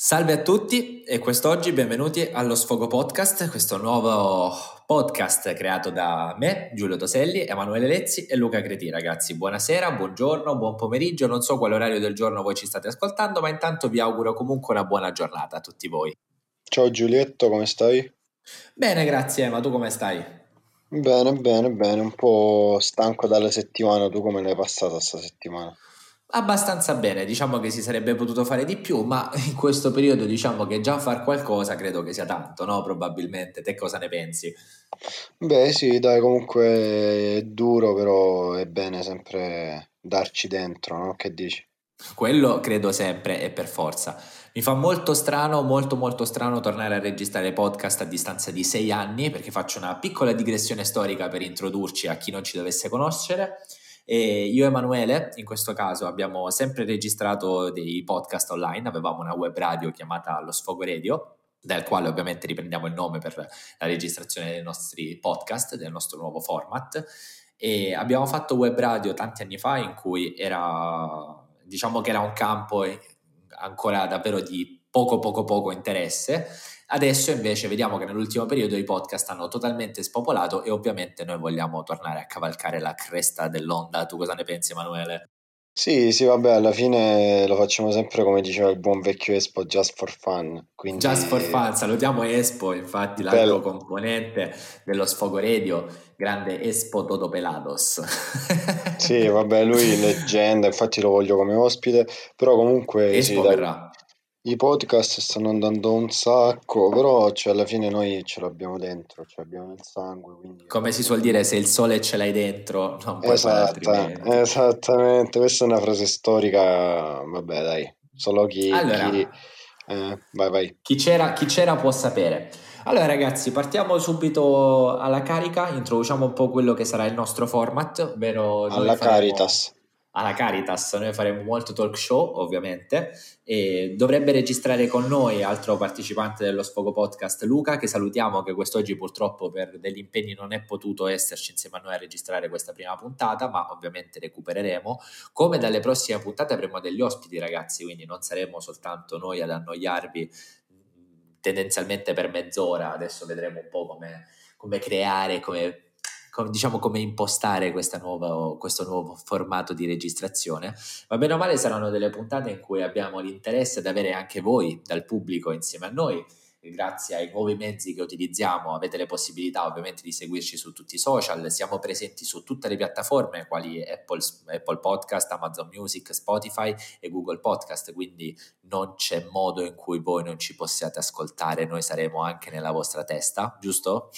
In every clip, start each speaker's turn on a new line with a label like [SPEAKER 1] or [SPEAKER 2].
[SPEAKER 1] Salve a tutti e quest'oggi benvenuti allo Sfogo Podcast, questo nuovo podcast creato da me, Giulio Toselli, Emanuele Lezzi e Luca Creti. Ragazzi, buonasera, buongiorno, buon pomeriggio, non so quale orario del giorno voi ci state ascoltando, ma intanto vi auguro comunque una buona giornata a tutti voi.
[SPEAKER 2] Ciao Giulietto, come stai?
[SPEAKER 1] Bene, grazie, ma tu come stai?
[SPEAKER 2] Bene, bene, bene, un po' stanco dalla settimana, tu come l'hai passata questa settimana?
[SPEAKER 1] Abbastanza bene, diciamo che si sarebbe potuto fare di più, ma in questo periodo diciamo che già far qualcosa credo che sia tanto, no? Probabilmente. Te cosa ne pensi?
[SPEAKER 2] Beh, sì, dai, comunque è duro, però è bene sempre darci dentro, no? Che dici?
[SPEAKER 1] Quello credo sempre e per forza. Mi fa molto strano, molto molto strano tornare a registrare podcast a distanza di sei anni, perché faccio una piccola digressione storica per introdurci a chi non ci dovesse conoscere. E io e Emanuele, in questo caso, abbiamo sempre registrato dei podcast online, avevamo una web radio chiamata Lo Sfogo Radio, dal quale ovviamente riprendiamo il nome per la registrazione dei nostri podcast, del nostro nuovo format. E abbiamo fatto web radio tanti anni fa in cui era, diciamo che era un campo ancora davvero di poco poco poco interesse Adesso invece vediamo che nell'ultimo periodo i podcast hanno totalmente spopolato e ovviamente noi vogliamo tornare a cavalcare la cresta dell'onda. Tu cosa ne pensi Emanuele?
[SPEAKER 2] Sì, sì, vabbè, alla fine lo facciamo sempre come diceva il buon vecchio Espo, just for fun.
[SPEAKER 1] Quindi... Just for fun, salutiamo Espo, infatti l'altro componente dello Sfogo Radio, grande Espo Dodo Pelados.
[SPEAKER 2] sì, vabbè, lui leggenda, infatti lo voglio come ospite, però comunque...
[SPEAKER 1] Espo
[SPEAKER 2] sì,
[SPEAKER 1] verrà.
[SPEAKER 2] I podcast stanno andando un sacco, però cioè, alla fine noi ce l'abbiamo dentro, ce l'abbiamo nel sangue. Quindi...
[SPEAKER 1] Come si suol dire, se il sole ce l'hai dentro, non puoi
[SPEAKER 2] Esatta, Esattamente, questa è una frase storica, vabbè dai, solo chi...
[SPEAKER 1] Allora,
[SPEAKER 2] chi... Eh, vai, vai.
[SPEAKER 1] Chi c'era, chi c'era può sapere. Allora ragazzi, partiamo subito alla carica, introduciamo un po' quello che sarà il nostro format, ovvero...
[SPEAKER 2] Alla faremo... Caritas
[SPEAKER 1] alla Caritas, noi faremo molto talk show ovviamente e dovrebbe registrare con noi altro partecipante dello Sfogo Podcast Luca che salutiamo che quest'oggi purtroppo per degli impegni non è potuto esserci insieme a noi a registrare questa prima puntata ma ovviamente recupereremo. Come dalle prossime puntate avremo degli ospiti ragazzi quindi non saremo soltanto noi ad annoiarvi tendenzialmente per mezz'ora. Adesso vedremo un po' come, come creare come diciamo come impostare nuova, questo nuovo formato di registrazione. Ma bene o male saranno delle puntate in cui abbiamo l'interesse ad avere anche voi dal pubblico insieme a noi grazie ai nuovi mezzi che utilizziamo avete le possibilità ovviamente di seguirci su tutti i social, siamo presenti su tutte le piattaforme quali Apple, Apple Podcast, Amazon Music, Spotify e Google Podcast, quindi non c'è modo in cui voi non ci possiate ascoltare, noi saremo anche nella vostra testa, giusto?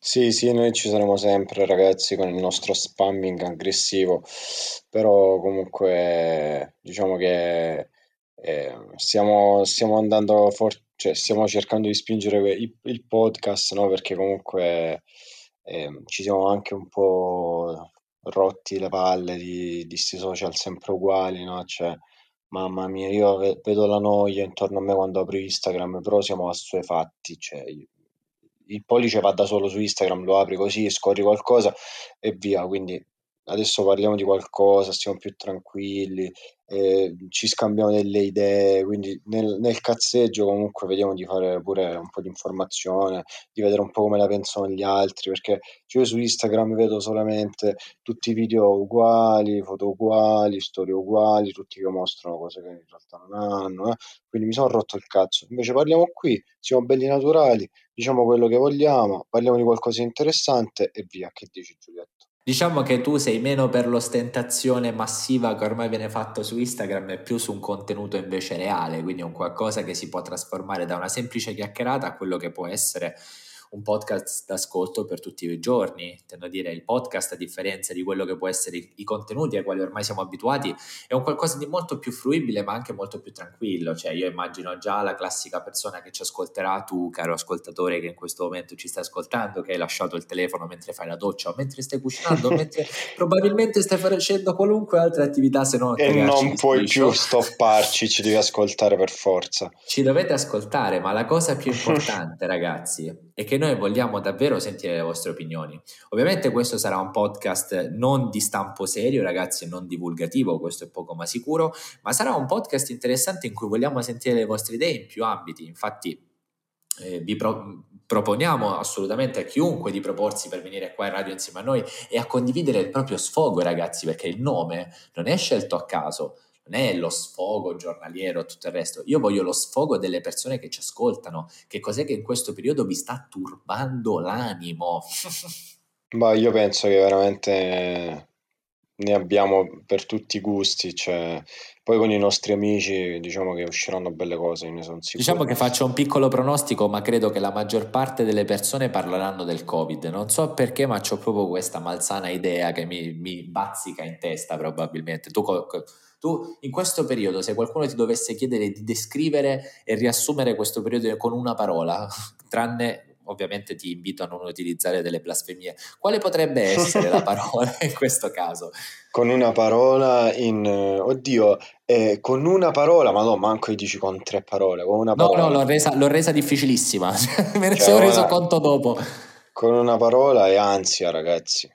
[SPEAKER 2] Sì, sì, noi ci saremo sempre ragazzi con il nostro spamming aggressivo, però comunque diciamo che eh, stiamo, stiamo andando forte cioè, stiamo cercando di spingere il, il podcast, no? Perché comunque eh, ci siamo anche un po' rotti le palle di questi social sempre uguali, no? Cioè, mamma mia, io vedo la noia intorno a me quando apro Instagram, però siamo assuefatti, cioè, il pollice va da solo su Instagram, lo apri così, scorri qualcosa e via, quindi adesso parliamo di qualcosa, stiamo più tranquilli, eh, ci scambiamo delle idee, quindi nel, nel, cazzeggio comunque vediamo di fare pure un po' di informazione, di vedere un po' come la pensano gli altri, perché io su Instagram vedo solamente tutti i video uguali, foto uguali, storie uguali, tutti che mostrano cose che in realtà non hanno, eh? quindi mi sono rotto il cazzo. Invece parliamo qui, siamo belli naturali, diciamo quello che vogliamo, parliamo di qualcosa di interessante e via, che dici Giulietto?
[SPEAKER 1] Diciamo che tu sei meno per l'ostentazione massiva che ormai viene fatto su Instagram e più su un contenuto invece reale, quindi un qualcosa che si può trasformare da una semplice chiacchierata a quello che può essere un podcast d'ascolto per tutti i giorni. Intendo a dire il podcast, a differenza di quello che può essere i, contenuti ai quali ormai siamo abituati, è un qualcosa di molto più fruibile ma anche molto più tranquillo. Cioè io immagino già la classica persona che ci ascolterà, tu caro ascoltatore che in questo momento ci stai ascoltando, che hai lasciato il telefono mentre fai la doccia o mentre stai cucinando, mentre probabilmente stai facendo qualunque altra attività se no...
[SPEAKER 2] E non puoi più stopparci, ci devi ascoltare per forza.
[SPEAKER 1] Ci dovete ascoltare, ma la cosa più importante ragazzi e che noi vogliamo davvero sentire le vostre opinioni. Ovviamente questo sarà un podcast non di stampo serio, ragazzi, non divulgativo, questo è poco ma sicuro, ma sarà un podcast interessante in cui vogliamo sentire le vostre idee in più ambiti. Infatti eh, vi pro- proponiamo assolutamente a chiunque di proporsi per venire qua in radio insieme a noi e a condividere il proprio sfogo, ragazzi, perché il nome non è scelto a caso non è lo sfogo giornaliero e tutto il resto, io voglio lo sfogo delle persone che ci ascoltano, che cos'è che in questo periodo vi sta turbando l'animo.
[SPEAKER 2] Ma io penso che veramente ne abbiamo per tutti i gusti, cioè, poi con i nostri amici diciamo che usciranno belle cose, ne sono sicuro.
[SPEAKER 1] Diciamo che faccio un piccolo pronostico, ma credo che la maggior parte delle persone parleranno del Covid. Non so perché, ma ho proprio questa malsana idea che mi, mi bazzica in testa probabilmente. Tu tu in questo periodo, se qualcuno ti dovesse chiedere di descrivere e riassumere questo periodo con una parola, tranne ovviamente ti invito a non utilizzare delle blasfemie, quale potrebbe essere la parola in questo caso?
[SPEAKER 2] Con una parola in... Oddio, eh, con una parola, ma no, manco io dici con tre parole, con una parola.
[SPEAKER 1] No, no, l'ho resa, l'ho resa difficilissima, me ne cioè, sono reso conto dopo.
[SPEAKER 2] Con una parola è ansia, ragazzi.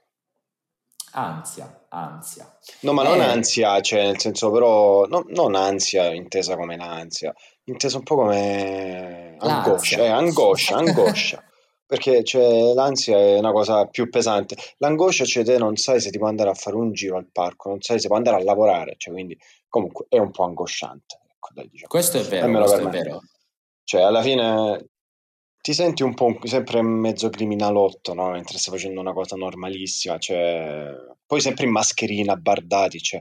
[SPEAKER 1] Ansia, ansia.
[SPEAKER 2] No, ma non eh. ansia, cioè nel senso però, no, non ansia intesa come l'ansia, intesa un po' come angoscia, eh, angoscia, angoscia. Perché cioè, l'ansia è una cosa più pesante. L'angoscia, cioè te non sai se ti puoi andare a fare un giro al parco, non sai se puoi andare a lavorare, cioè quindi comunque è un po' angosciante. Ecco,
[SPEAKER 1] dai, diciamo. Questo è vero, questo è vero.
[SPEAKER 2] Cioè, alla fine ti senti un po' sempre mezzo criminalotto, no? Mentre stai facendo una cosa normalissima, cioè... Poi sempre in mascherina, bardati, cioè...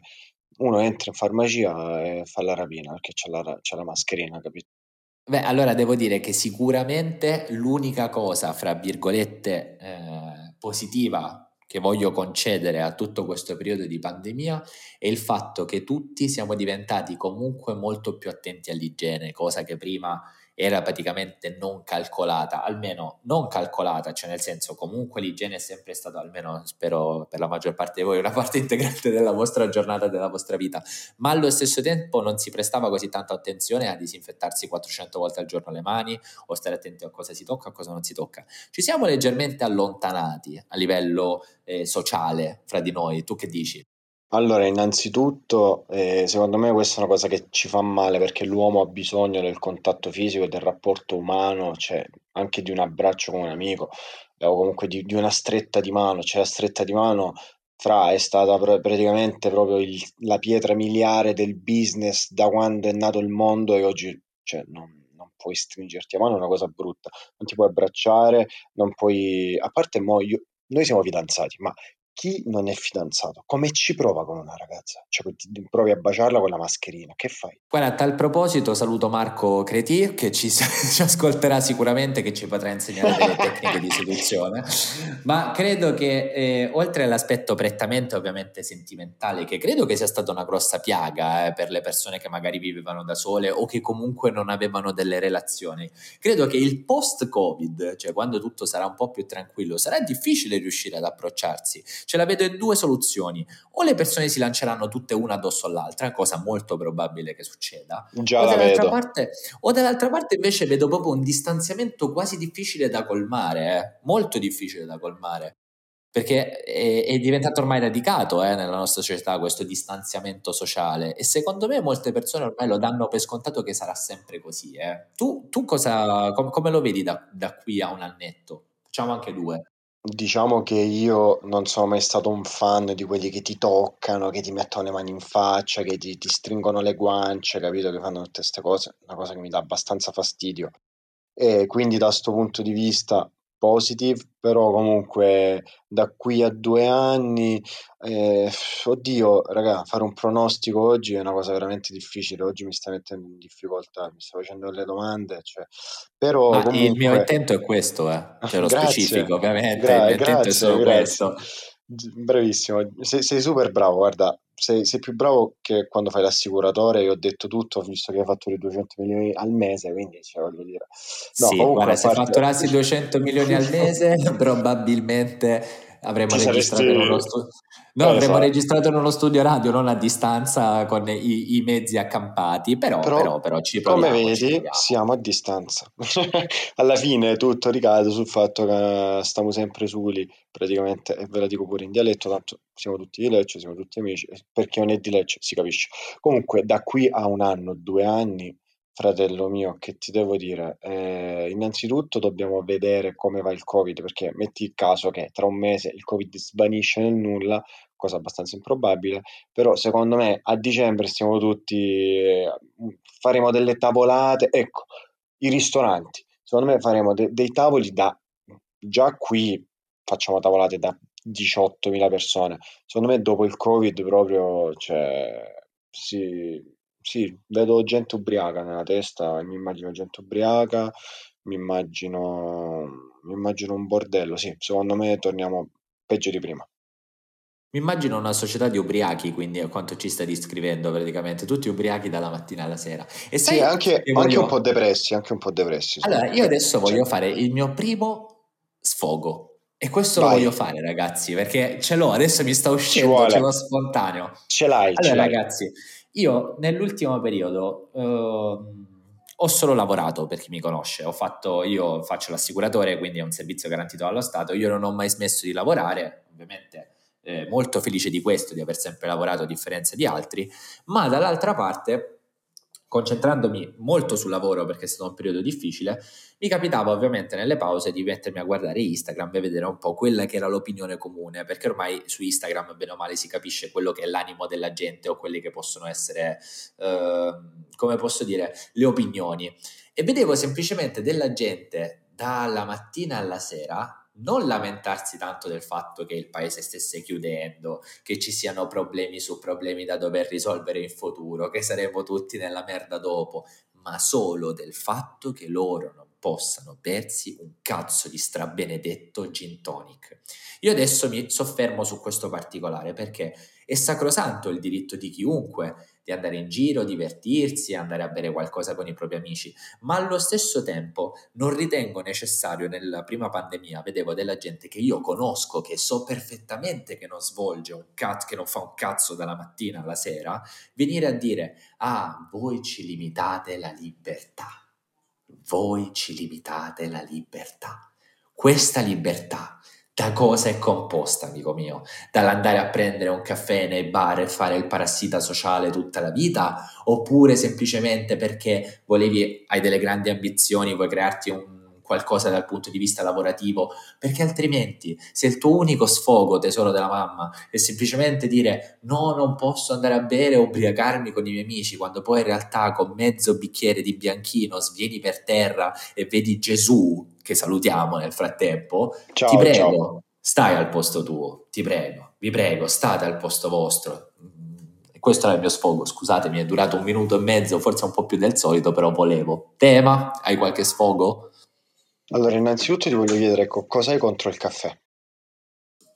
[SPEAKER 2] Uno entra in farmacia e fa la rapina perché c'è la, c'è la mascherina, capito?
[SPEAKER 1] Beh, allora devo dire che sicuramente l'unica cosa, fra virgolette, eh, positiva che voglio concedere a tutto questo periodo di pandemia è il fatto che tutti siamo diventati comunque molto più attenti all'igiene, cosa che prima era praticamente non calcolata, almeno non calcolata, cioè nel senso comunque l'igiene è sempre stata, almeno spero per la maggior parte di voi, una parte integrante della vostra giornata, della vostra vita, ma allo stesso tempo non si prestava così tanta attenzione a disinfettarsi 400 volte al giorno le mani o stare attenti a cosa si tocca a cosa non si tocca. Ci siamo leggermente allontanati a livello eh, sociale fra di noi, tu che dici?
[SPEAKER 2] Allora, innanzitutto, eh, secondo me questa è una cosa che ci fa male perché l'uomo ha bisogno del contatto fisico, del rapporto umano, cioè anche di un abbraccio con un amico o comunque di, di una stretta di mano. Cioè la stretta di mano fra è stata pr- praticamente proprio il- la pietra miliare del business da quando è nato il mondo e oggi cioè, non, non puoi stringerti a mano, è una cosa brutta. Non ti puoi abbracciare, non puoi... A parte mo, io- noi siamo fidanzati, ma chi non è fidanzato, come ci prova con una ragazza? Cioè, provi a baciarla con la mascherina, che fai?
[SPEAKER 1] Guarda, a tal proposito saluto Marco Creti che ci, ci ascolterà sicuramente, che ci potrà insegnare delle tecniche di seduzione, ma credo che eh, oltre all'aspetto prettamente ovviamente sentimentale, che credo che sia stata una grossa piaga eh, per le persone che magari vivevano da sole o che comunque non avevano delle relazioni, credo che il post-Covid, cioè quando tutto sarà un po' più tranquillo, sarà difficile riuscire ad approcciarsi Ce la vedo in due soluzioni. O le persone si lanceranno tutte una addosso all'altra, cosa molto probabile che succeda.
[SPEAKER 2] Già o, dall'altra
[SPEAKER 1] parte, o dall'altra parte invece vedo proprio un distanziamento quasi difficile da colmare, eh? molto difficile da colmare perché è, è, diventato ormai radicato eh, nella nostra società questo distanziamento sociale e secondo me molte persone ormai lo danno per scontato che sarà sempre così. Eh. Tu, tu cosa, com, come lo vedi da, da, qui a un annetto? Facciamo anche due.
[SPEAKER 2] Diciamo che io non sono mai stato un fan di quelli che ti toccano, che ti mettono le mani in faccia, che ti, ti stringono le guance, capito? Che fanno tutte queste cose, una cosa che mi dà abbastanza fastidio. E quindi da questo punto di vista positive, però comunque da qui a due anni, eh, oddio, raga, fare un pronostico oggi è una cosa veramente difficile. Oggi mi sta mettendo in difficoltà, mi sto facendo delle domande, cioè, però comunque...
[SPEAKER 1] il mio intento è questo, eh. cioè lo grazie, specifico, ovviamente. Gra- il mio intento è solo grazie. questo.
[SPEAKER 2] Bravissimo, sei, sei super bravo, guarda, sei, sei, più bravo che quando fai l'assicuratore, io ho detto tutto, ho visto che hai fatto i 200 milioni al mese, quindi cioè, voglio dire...
[SPEAKER 1] No, sì, guarda, parte... se fatturassi 200 milioni al mese, probabilmente avremmo registrato in uno studio. No, avremmo esatto. registrato in uno studio radio, non a distanza con i, i mezzi accampati, però, però, però, però ci
[SPEAKER 2] proviamo. Come vedi, siamo a distanza. Alla fine tutto ricade sul fatto che stiamo sempre soli, praticamente, e ve la dico pure in dialetto, tanto siamo tutti di Lecce, siamo tutti amici, perché non è di Lecce, si capisce. Comunque, da qui a un anno, due anni, Fratello mio, che ti devo dire? Eh, innanzitutto dobbiamo vedere come va il Covid, perché metti il caso che tra un mese il Covid svanisce nel nulla, cosa abbastanza improbabile, però secondo me a dicembre stiamo tutti, eh, faremo delle tavolate, ecco, i ristoranti, secondo me faremo de- dei tavoli da, già qui facciamo tavolate da 18.000 persone, secondo me dopo il Covid proprio, cioè, si sì, vedo gente ubriaca nella testa, mi immagino gente ubriaca, mi immagino, mi immagino un bordello, sì, secondo me torniamo peggio di prima.
[SPEAKER 1] Mi immagino una società di ubriachi, quindi a quanto ci stai descrivendo praticamente, tutti ubriachi dalla mattina alla sera.
[SPEAKER 2] E sai, sì, anche, voglio... anche, un po' depressi, anche un po' depressi.
[SPEAKER 1] Allora, io adesso voglio fare il mio primo sfogo. E questo Vai. lo voglio fare, ragazzi, perché ce l'ho, adesso mi sta uscendo, ce l'ho spontaneo.
[SPEAKER 2] Ce l'hai,
[SPEAKER 1] allora,
[SPEAKER 2] ce
[SPEAKER 1] l'hai. ragazzi, io nell'ultimo periodo eh, ho solo lavorato per chi mi conosce, fatto, io faccio l'assicuratore, quindi è un servizio garantito dallo Stato, io non ho mai smesso di lavorare, ovviamente eh, molto felice di questo, di aver sempre lavorato a differenza di altri, ma dall'altra parte concentrandomi molto sul lavoro perché è stato un periodo difficile, mi capitava ovviamente nelle pause di mettermi a guardare Instagram e vedere un po' quella che era l'opinione comune, perché ormai su Instagram bene o male si capisce quello che è l'animo della gente o quelli che possono essere, eh, come posso dire, le opinioni. E vedevo semplicemente della gente dalla mattina alla sera non lamentarsi tanto del fatto che il paese stesse chiudendo, che ci siano problemi su problemi da dover risolvere in futuro, che saremo tutti nella merda dopo, ma solo del fatto che loro non possano bersi un cazzo di strabenedetto gin tonic. Io adesso mi soffermo su questo particolare perché è sacrosanto il diritto di chiunque di andare in giro, divertirsi, andare a bere qualcosa con i propri amici, ma allo stesso tempo non ritengo necessario nella prima pandemia, vedevo della gente che io conosco, che so perfettamente che non svolge un cazzo, che non fa un cazzo dalla mattina alla sera, venire a dire "Ah, voi ci limitate la libertà". Voi ci limitate la libertà. Questa libertà da cosa è composta, amico mio? Dall'andare a prendere un caffè nei bar e fare il parassita sociale tutta la vita? Oppure semplicemente perché volevi, hai delle grandi ambizioni, vuoi crearti un qualcosa dal punto di vista lavorativo, perché altrimenti se il tuo unico sfogo, tesoro della mamma, è semplicemente dire no, non posso andare a bere o ubriacarmi con i miei amici, quando poi in realtà con mezzo bicchiere di bianchino svieni per terra e vedi Gesù, che salutiamo nel frattempo, ciao, ti prego, ciao. stai al posto tuo, ti prego, vi prego, state al posto vostro. Questo era il mio sfogo, scusatemi, è durato un minuto e mezzo, forse un po' più del solito, però volevo. Tema, hai qualche sfogo?
[SPEAKER 2] Allora, innanzitutto ti voglio chiedere, ecco, cosa hai contro il caffè?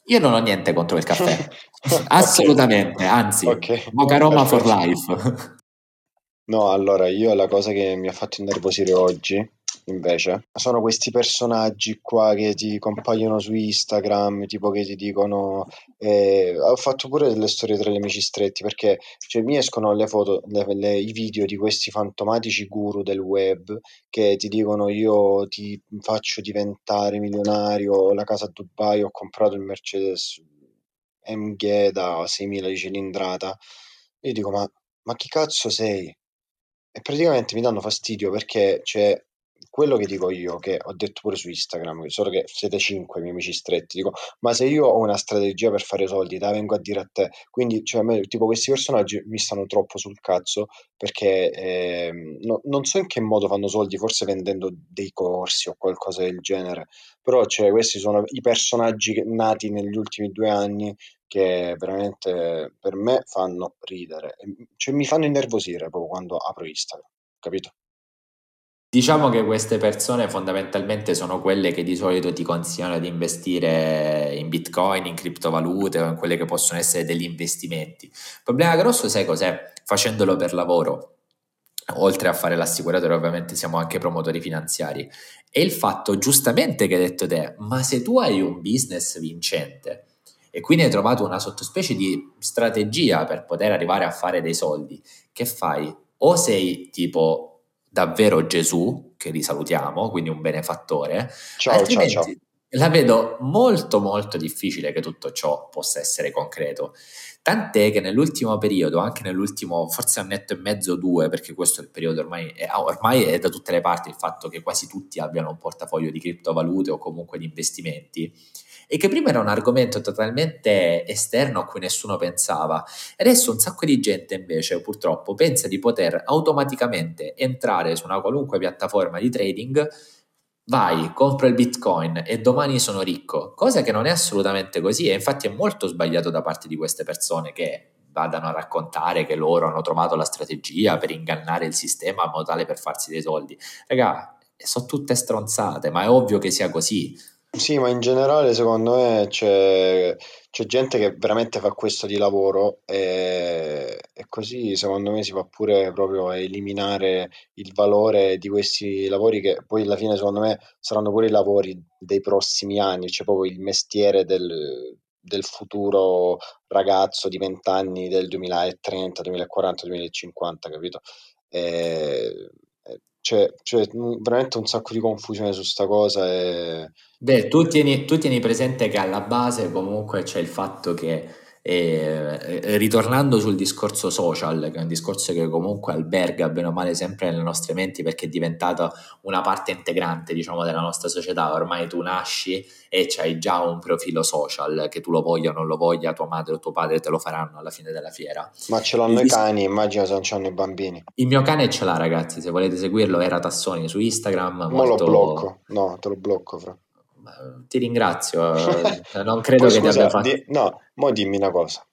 [SPEAKER 1] Io non ho niente contro il caffè, assolutamente, anzi, okay. Mocha Roma for life.
[SPEAKER 2] no, allora, io la cosa che mi ha fatto innervosire oggi invece sono questi personaggi qua che ti compaiono su Instagram, tipo che ti dicono eh, ho fatto pure delle storie tra gli amici stretti perché cioè, mi escono le foto, le, le, i video di questi fantomatici guru del web che ti dicono io ti faccio diventare milionario, la casa a Dubai, ho comprato il Mercedes MG da 6.000 di cilindrata. Io dico ma, ma chi cazzo sei? E praticamente mi danno fastidio perché cioè, quello che dico io, che ho detto pure su Instagram, solo che siete cinque miei amici stretti, dico, ma se io ho una strategia per fare soldi, te la vengo a dire a te. Quindi, cioè, me, tipo, questi personaggi mi stanno troppo sul cazzo perché eh, no, non so in che modo fanno soldi, forse vendendo dei corsi o qualcosa del genere, però cioè, questi sono i personaggi nati negli ultimi due anni che veramente per me fanno ridere, cioè mi fanno innervosire proprio quando apro Instagram, capito?
[SPEAKER 1] Diciamo che queste persone fondamentalmente sono quelle che di solito ti consigliano di investire in bitcoin, in criptovalute o in quelle che possono essere degli investimenti. Il problema grosso, sai cos'è? Facendolo per lavoro. oltre a fare l'assicuratore ovviamente siamo anche promotori finanziari, è il fatto giustamente che hai detto te, ma se tu hai un business vincente e quindi hai trovato una sottospecie di strategia per poter arrivare a fare dei soldi, che fai? O sei tipo davvero Gesù, che risalutiamo, quindi un benefattore,
[SPEAKER 2] ciao, ciao, ciao.
[SPEAKER 1] la vedo molto molto difficile che tutto ciò possa essere concreto. Tant'è che nell'ultimo periodo, anche nell'ultimo, forse annetto e mezzo, due, perché questo è il periodo ormai, è, ah, ormai è da tutte le parti il fatto che quasi tutti abbiano un portafoglio di criptovalute o comunque di investimenti, e che prima era un argomento totalmente esterno a cui nessuno pensava. Adesso un sacco di gente invece purtroppo pensa di poter automaticamente entrare su una qualunque piattaforma di trading vai, compro il bitcoin e domani sono ricco, cosa che non è assolutamente così e infatti è molto sbagliato da parte di queste persone che vadano a raccontare che loro hanno trovato la strategia per ingannare il sistema in modo tale per farsi dei soldi. Raga, sono tutte stronzate, ma è ovvio che sia così.
[SPEAKER 2] Sì, ma in generale secondo me c'è, c'è gente che veramente fa questo di lavoro e, e così secondo me si va pure proprio a eliminare il valore di questi lavori che poi alla fine secondo me saranno pure i lavori dei prossimi anni, cioè proprio il mestiere del, del futuro ragazzo di 20 anni del 2030, 2040, 2050, capito? E, c'è, c'è veramente un sacco di confusione su sta cosa e
[SPEAKER 1] Beh, tu tieni, tu tieni presente che alla base comunque c'è il fatto che eh, ritornando sul discorso social, che è un discorso che comunque alberga bene o male sempre nelle nostre menti perché è diventata una parte integrante, diciamo, della nostra società. Ormai tu nasci e c'hai già un profilo social, che tu lo voglia o non lo voglia, tua madre o tuo padre te lo faranno alla fine della fiera.
[SPEAKER 2] Ma ce l'hanno il i cani, immagino se non c'hanno i bambini.
[SPEAKER 1] Il mio cane ce l'ha, ragazzi. Se volete seguirlo, era Tassoni su Instagram.
[SPEAKER 2] Ma molto... lo blocco, no, te lo blocco, fra
[SPEAKER 1] ti ringrazio, eh, non credo che scusa, ti abbia fatto...
[SPEAKER 2] Di, no, mo dimmi una cosa.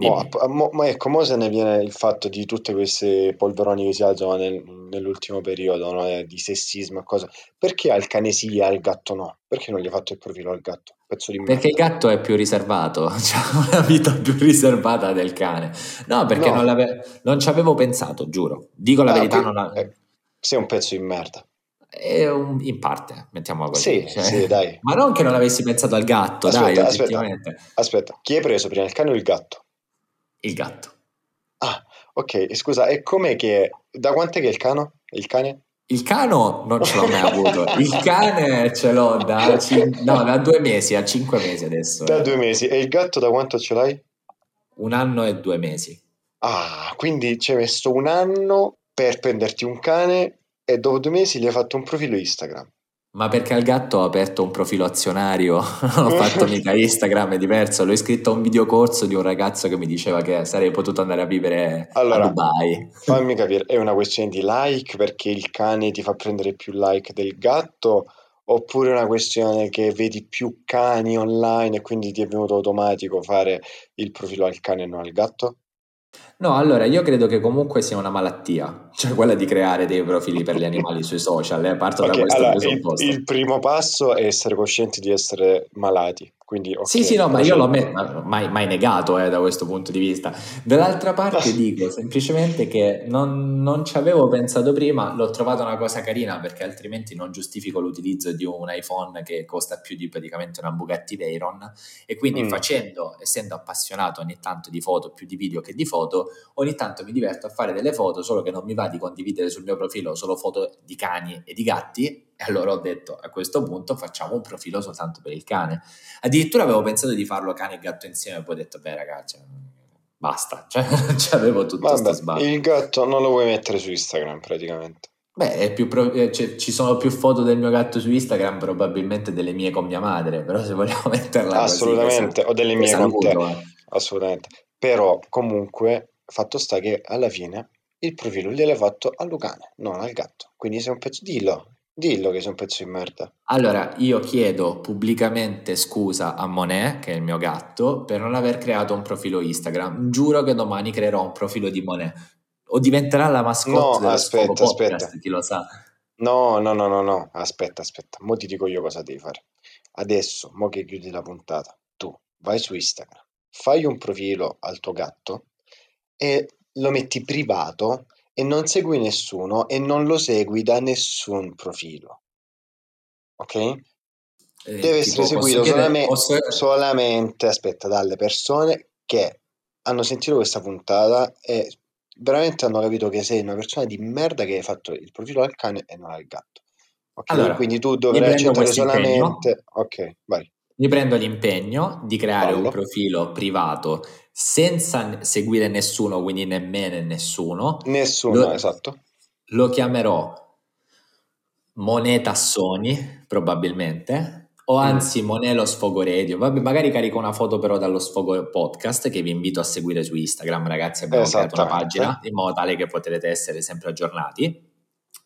[SPEAKER 2] Mo, mo, mo, ecco, mo se ne viene il fatto di tutte queste polveroni che si alzano nel, nell'ultimo periodo no? Eh, di sessismo e cose. Perché al cane sì e al gatto no? Perché non gli hai fatto il profilo al gatto?
[SPEAKER 1] Pezzo di perché il gatto è più riservato, ha una vita più riservata del cane. No, perché no. Non, non, ci avevo pensato, giuro. Dico la ah, verità.
[SPEAKER 2] non ha... eh, sei un pezzo di merda.
[SPEAKER 1] Un, in parte, mettiamola
[SPEAKER 2] così. Sì, cioè, sì, dai.
[SPEAKER 1] Ma non che non avessi pensato al gatto, aspetta, dai, aspetta,
[SPEAKER 2] aspetta, chi hai preso prima, il cane o il gatto?
[SPEAKER 1] Il gatto.
[SPEAKER 2] Ah, ok, scusa, e com'è che... Da quant'è che è il cano? Il cane?
[SPEAKER 1] Il cano non ce l'ho mai avuto, il cane ce l'ho da, cin- no, da due mesi a cinque mesi adesso.
[SPEAKER 2] Da eh. due mesi, e il gatto da quanto ce l'hai?
[SPEAKER 1] Un anno e due mesi.
[SPEAKER 2] Ah, quindi ci hai messo un anno per prenderti un cane e dopo due mesi gli hai fatto un profilo Instagram.
[SPEAKER 1] Ma perché al gatto ho aperto un profilo azionario, non ho fatto mica Instagram, è diverso, l'ho iscritto a un videocorso di un ragazzo che mi diceva che sarei potuto andare a vivere allora, a Dubai.
[SPEAKER 2] Fammi capire, è una questione di like perché il cane ti fa prendere più like del gatto oppure è una questione che vedi più cani online e quindi ti è venuto automatico fare il profilo al cane e non al gatto?
[SPEAKER 1] No, allora io credo che comunque sia una malattia, cioè quella di creare dei profili per gli animali sui social, eh? parto okay, da questo
[SPEAKER 2] allora, presupposto. Il, il primo passo è essere coscienti di essere malati, quindi, okay,
[SPEAKER 1] sì, sì, no, ma io l'ho mai, mai negato eh, da questo punto di vista. Dall'altra parte dico semplicemente che non, non, ci avevo pensato prima, l'ho trovata una cosa carina perché altrimenti non giustifico l'utilizzo di un iPhone che costa più di praticamente una Bugatti Veyron e quindi mm. facendo, essendo appassionato ogni tanto di foto, più di video che di foto, ogni tanto mi diverto a fare delle foto, solo che non mi va di condividere sul mio profilo solo foto di cani e di gatti e allora ho detto a questo punto facciamo un profilo soltanto per il cane. Addirittura avevo pensato di farlo cane e gatto insieme, poi ho detto, beh ragazzi, basta, cioè, avevo tutto questo sbaglio.
[SPEAKER 2] Il gatto non lo vuoi mettere su Instagram praticamente.
[SPEAKER 1] Beh, pro- eh, cioè, ci sono più foto del mio gatto su Instagram, probabilmente delle mie con mia madre, però se vogliamo metterla
[SPEAKER 2] Assolutamente,
[SPEAKER 1] così,
[SPEAKER 2] o delle mie con te. Eh. Assolutamente. Però comunque, fatto sta che alla fine il profilo gliel'hai fatto al Lucane, non al gatto. Quindi sei un pezzo, dillo, Dillo che sei un pezzo di merda.
[SPEAKER 1] Allora, io chiedo pubblicamente scusa a Monet, che è il mio gatto, per non aver creato un profilo Instagram. Giuro che domani creerò un profilo di Monet. O diventerà la mascotte
[SPEAKER 2] no, aspetta,
[SPEAKER 1] aspetta.
[SPEAKER 2] Podcast,
[SPEAKER 1] chi lo sa.
[SPEAKER 2] No, no, no, no, no, aspetta, aspetta. Mo ti dico io cosa devi fare. Adesso, mo che chiudi la puntata, tu vai su Instagram, fai un profilo al tuo gatto e lo metti privato e non segui nessuno e non lo segui da nessun profilo. Ok?
[SPEAKER 1] Eh,
[SPEAKER 2] Deve essere seguito
[SPEAKER 1] chiedere-
[SPEAKER 2] solame-
[SPEAKER 1] posso-
[SPEAKER 2] solamente, aspetta, dalle persone che hanno sentito questa puntata e veramente hanno capito che sei una persona di merda che hai fatto il profilo al cane e non al gatto. Ok?
[SPEAKER 1] Allora,
[SPEAKER 2] Quindi tu dovrai accettare
[SPEAKER 1] questo impegno.
[SPEAKER 2] solamente... Ok, vai.
[SPEAKER 1] Mi prendo l'impegno di creare un
[SPEAKER 2] Fallo.
[SPEAKER 1] profilo privato senza seguire nessuno, quindi né me né nessuno.
[SPEAKER 2] Nessuno,
[SPEAKER 1] Lo-
[SPEAKER 2] esatto.
[SPEAKER 1] Lo chiamerò Moneta Sony, probabilmente, o
[SPEAKER 2] Mm.
[SPEAKER 1] anzi Monelo Sfogo Radio. Vabbè, magari carico una foto però dallo Sfogo Podcast che vi invito a seguire su Instagram, ragazzi. Abbiamo creato una pagina in modo tale che potrete essere sempre aggiornati.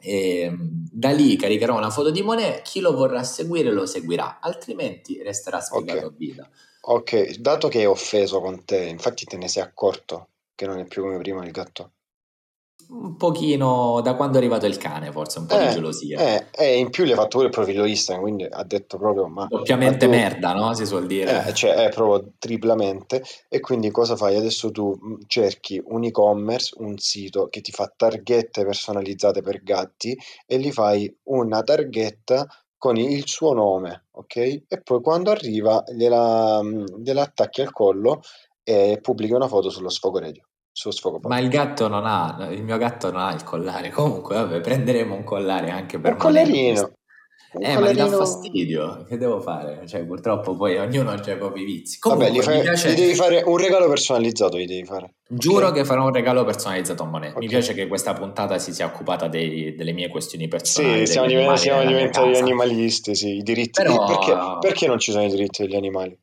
[SPEAKER 1] E mm, da lì caricherò una foto di Monet, chi lo vorrà seguire lo seguirà, altrimenti resterà spiegato
[SPEAKER 2] Ok.
[SPEAKER 1] a vita.
[SPEAKER 2] Ok, dato che è offeso con te, infatti te ne sei accorto che non è più come prima il gatto.
[SPEAKER 1] Un pochino da quando è arrivato il cane, forse un po' di
[SPEAKER 2] Eh,
[SPEAKER 1] gelosia.
[SPEAKER 2] eh, e in più gli hai fatto pure il profilo Instagram, quindi ha detto proprio, ma, ma
[SPEAKER 1] Doppiamente
[SPEAKER 2] tu,
[SPEAKER 1] merda, no? Si suol dire.
[SPEAKER 2] eh, cioè è proprio triplamente, e quindi cosa fai? Adesso tu mh, cerchi un e-commerce, un sito che ti fa targhette personalizzate per gatti e gli fai una targhetta con il suo nome, ok? E poi quando arriva gliela, mh, gliela attacchi al collo e pubblichi una foto sullo sfogo radio,
[SPEAKER 1] Ma il gatto non ha, il mio gatto non ha il collare. Comunque, vabbè, prenderemo un collare anche per
[SPEAKER 2] Un collarino, un
[SPEAKER 1] Eh, ma gli dà
[SPEAKER 2] collarino...
[SPEAKER 1] fastidio. Che devo fare? Cioè, purtroppo poi ognuno ha i propri vizi.
[SPEAKER 2] Vabbè, gli,
[SPEAKER 1] Comunque, mi
[SPEAKER 2] fai-
[SPEAKER 1] piace.
[SPEAKER 2] gli devi fare un regalo personalizzato, gli devi fare.
[SPEAKER 1] Giuro
[SPEAKER 2] ok?
[SPEAKER 1] che farò un regalo personalizzato a Monet. Mi
[SPEAKER 2] Ok.
[SPEAKER 1] piace che questa puntata si sia occupata dei- delle mie questioni personali,
[SPEAKER 2] Sì, siamo, diventati animalisti, sì, i diritti.
[SPEAKER 1] Però-
[SPEAKER 2] Perché, perché non ci sono i diritti degli animali?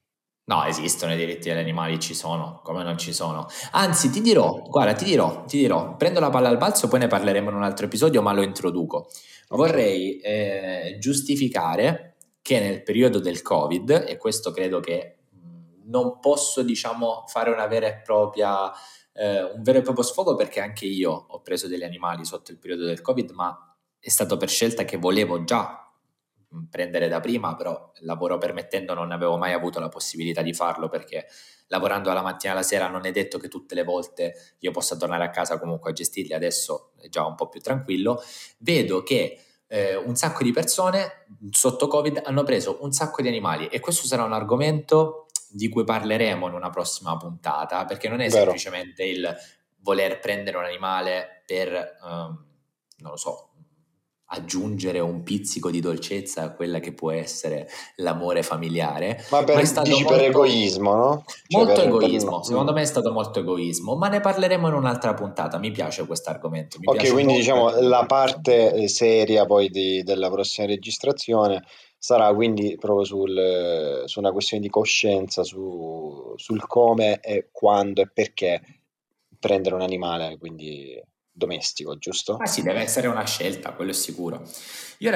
[SPEAKER 1] No, esistono i diritti degli animali, ci sono, come non ci sono. Anzi, ti dirò, guarda, ti dirò, ti dirò, prendo la palla al balzo, poi ne parleremo in un altro episodio, ma lo introduco. Vorrei eh, giustificare che nel periodo del Covid, e questo credo che non posso, diciamo, fare una vera e propria, eh, un vero e proprio sfogo perché anche io ho preso degli animali sotto il periodo del Covid, ma è stato per scelta che volevo già prendere da prima, però lavoro permettendo non avevo mai avuto la possibilità di farlo perché lavorando dalla mattina alla sera non è detto che tutte le volte io possa tornare a casa comunque a gestirli, adesso è già un po' più tranquillo, vedo che eh, un sacco di persone sotto Covid hanno preso un sacco di animali e questo sarà un argomento di cui parleremo in una prossima puntata perché non è
[SPEAKER 2] Vero.
[SPEAKER 1] semplicemente il voler prendere un animale per, ehm, non lo so, aggiungere un pizzico di dolcezza a quella che può essere l'amore familiare.
[SPEAKER 2] Ma per,
[SPEAKER 1] Ma è stato
[SPEAKER 2] dici per
[SPEAKER 1] molto-
[SPEAKER 2] egoismo, no? Cioè,
[SPEAKER 1] Molto
[SPEAKER 2] per- per-
[SPEAKER 1] egoismo, secondo me è stato molto egoismo, ma ne parleremo in un'altra puntata. Mi piace questo argomento.
[SPEAKER 2] Ok, quindi
[SPEAKER 1] molto
[SPEAKER 2] diciamo
[SPEAKER 1] perché-
[SPEAKER 2] la parte eh, seria poi di- della prossima registrazione sarà quindi proprio sul, su una questione di coscienza, su- sul come e quando e perché prendere un animale, quindi domestico, giusto?
[SPEAKER 1] Ma sì, deve essere una scelta, quello è sicuro. Io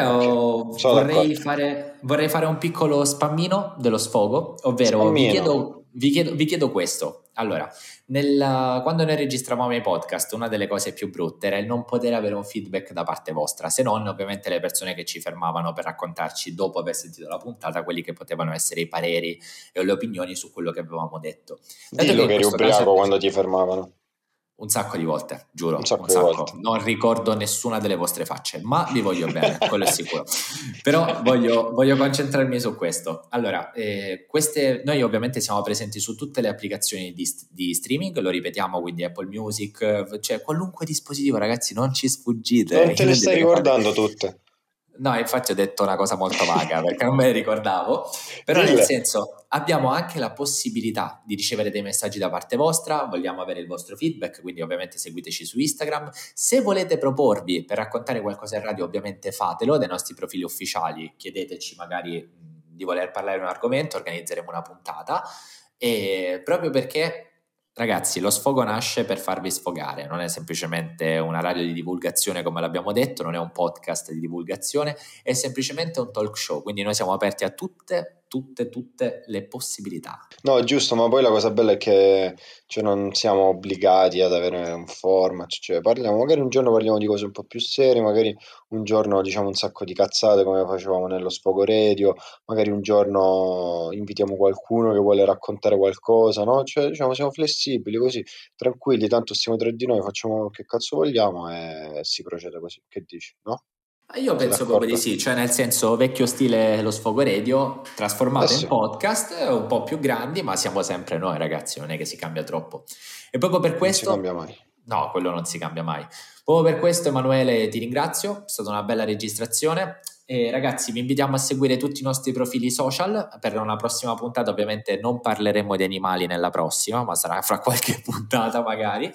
[SPEAKER 2] sono
[SPEAKER 1] vorrei, fare, vorrei fare un piccolo spammino dello sfogo, ovvero vi chiedo, vi, chiedo, vi chiedo questo. Allora, nel- quando noi registravamo i podcast, una delle cose più brutte era il non poter avere un feedback da parte vostra, se non ovviamente le persone che ci fermavano per raccontarci dopo aver sentito la puntata quelli che potevano essere i pareri e le opinioni su quello che avevamo detto. Dato
[SPEAKER 2] Dillo
[SPEAKER 1] in
[SPEAKER 2] che eri ubriaco
[SPEAKER 1] caso-
[SPEAKER 2] quando ti fermavano.
[SPEAKER 1] Un sacco di volte, giuro.
[SPEAKER 2] Un sacco
[SPEAKER 1] un sacco. Non ricordo nessuna delle vostre facce, ma vi voglio bene, quello è sicuro. Però voglio, voglio concentrarmi su questo. Allora, eh, queste, noi ovviamente siamo presenti su tutte le applicazioni di, di streaming, lo ripetiamo, quindi Apple Music, cioè qualunque dispositivo, ragazzi, non ci sfuggite.
[SPEAKER 2] Non te le stai ricordando tutte.
[SPEAKER 1] No, infatti ho detto una cosa molto vaga perché non me le ricordavo, però nel senso abbiamo anche la possibilità di ricevere dei messaggi da parte vostra, vogliamo avere il vostro feedback, quindi ovviamente seguiteci su Instagram. Se volete proporvi per raccontare qualcosa in radio, ovviamente fatelo dai nostri profili ufficiali, chiedeteci magari di voler parlare di un argomento, organizzeremo una puntata. E proprio perché Ragazzi, lo sfogo nasce per farvi sfogare, non è semplicemente una radio di divulgazione come l'abbiamo detto, non è un podcast di divulgazione, è semplicemente un talk show, quindi noi siamo aperti a tutte, tutte, tutte le possibilità.
[SPEAKER 2] No, giusto, ma poi la cosa bella è che cioè, non siamo obbligati ad avere un format, cioè parliamo, magari un giorno parliamo di cose un po' più serie, magari un giorno diciamo un sacco di cazzate come facevamo nello sfogo radio, magari un giorno invitiamo qualcuno che vuole raccontare qualcosa, no? Cioè, diciamo, siamo flessibili così, tranquilli, tanto stiamo tre di noi, facciamo che cazzo vogliamo e si procede così. Che dici, no?
[SPEAKER 1] Io penso proprio di sì, cioè nel senso vecchio stile lo sfogo radio trasformato eh sì. in podcast, un po' più grandi, ma siamo sempre noi ragazzi, non è che si cambia troppo. E proprio per questo...
[SPEAKER 2] Non si cambia mai.
[SPEAKER 1] No, quello non si cambia mai. Proprio per questo Emanuele ti ringrazio, è stata una bella registrazione e ragazzi, vi invitiamo a seguire tutti i nostri profili social. Per una prossima puntata, ovviamente, non parleremo di animali nella prossima, ma sarà fra qualche puntata magari.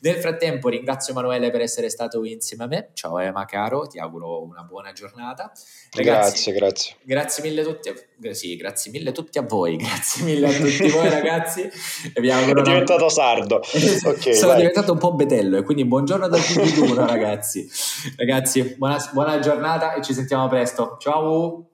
[SPEAKER 1] Nel frattempo, ringrazio Emanuele per essere stato insieme a me. Ciao Ema, caro, ti auguro una buona giornata.
[SPEAKER 2] Ragazzi, grazie, grazie.
[SPEAKER 1] Grazie mille, tutti a, sì, grazie mille tutti a voi. Grazie mille a tutti voi, ragazzi.
[SPEAKER 2] E vi auguro È diventato una... sardo.
[SPEAKER 1] Okay, Sono vai. diventato un po' betello, e quindi buongiorno dal di ragazzi. Ragazzi, buona, buona giornata e ci sentiamo presto. Ciao!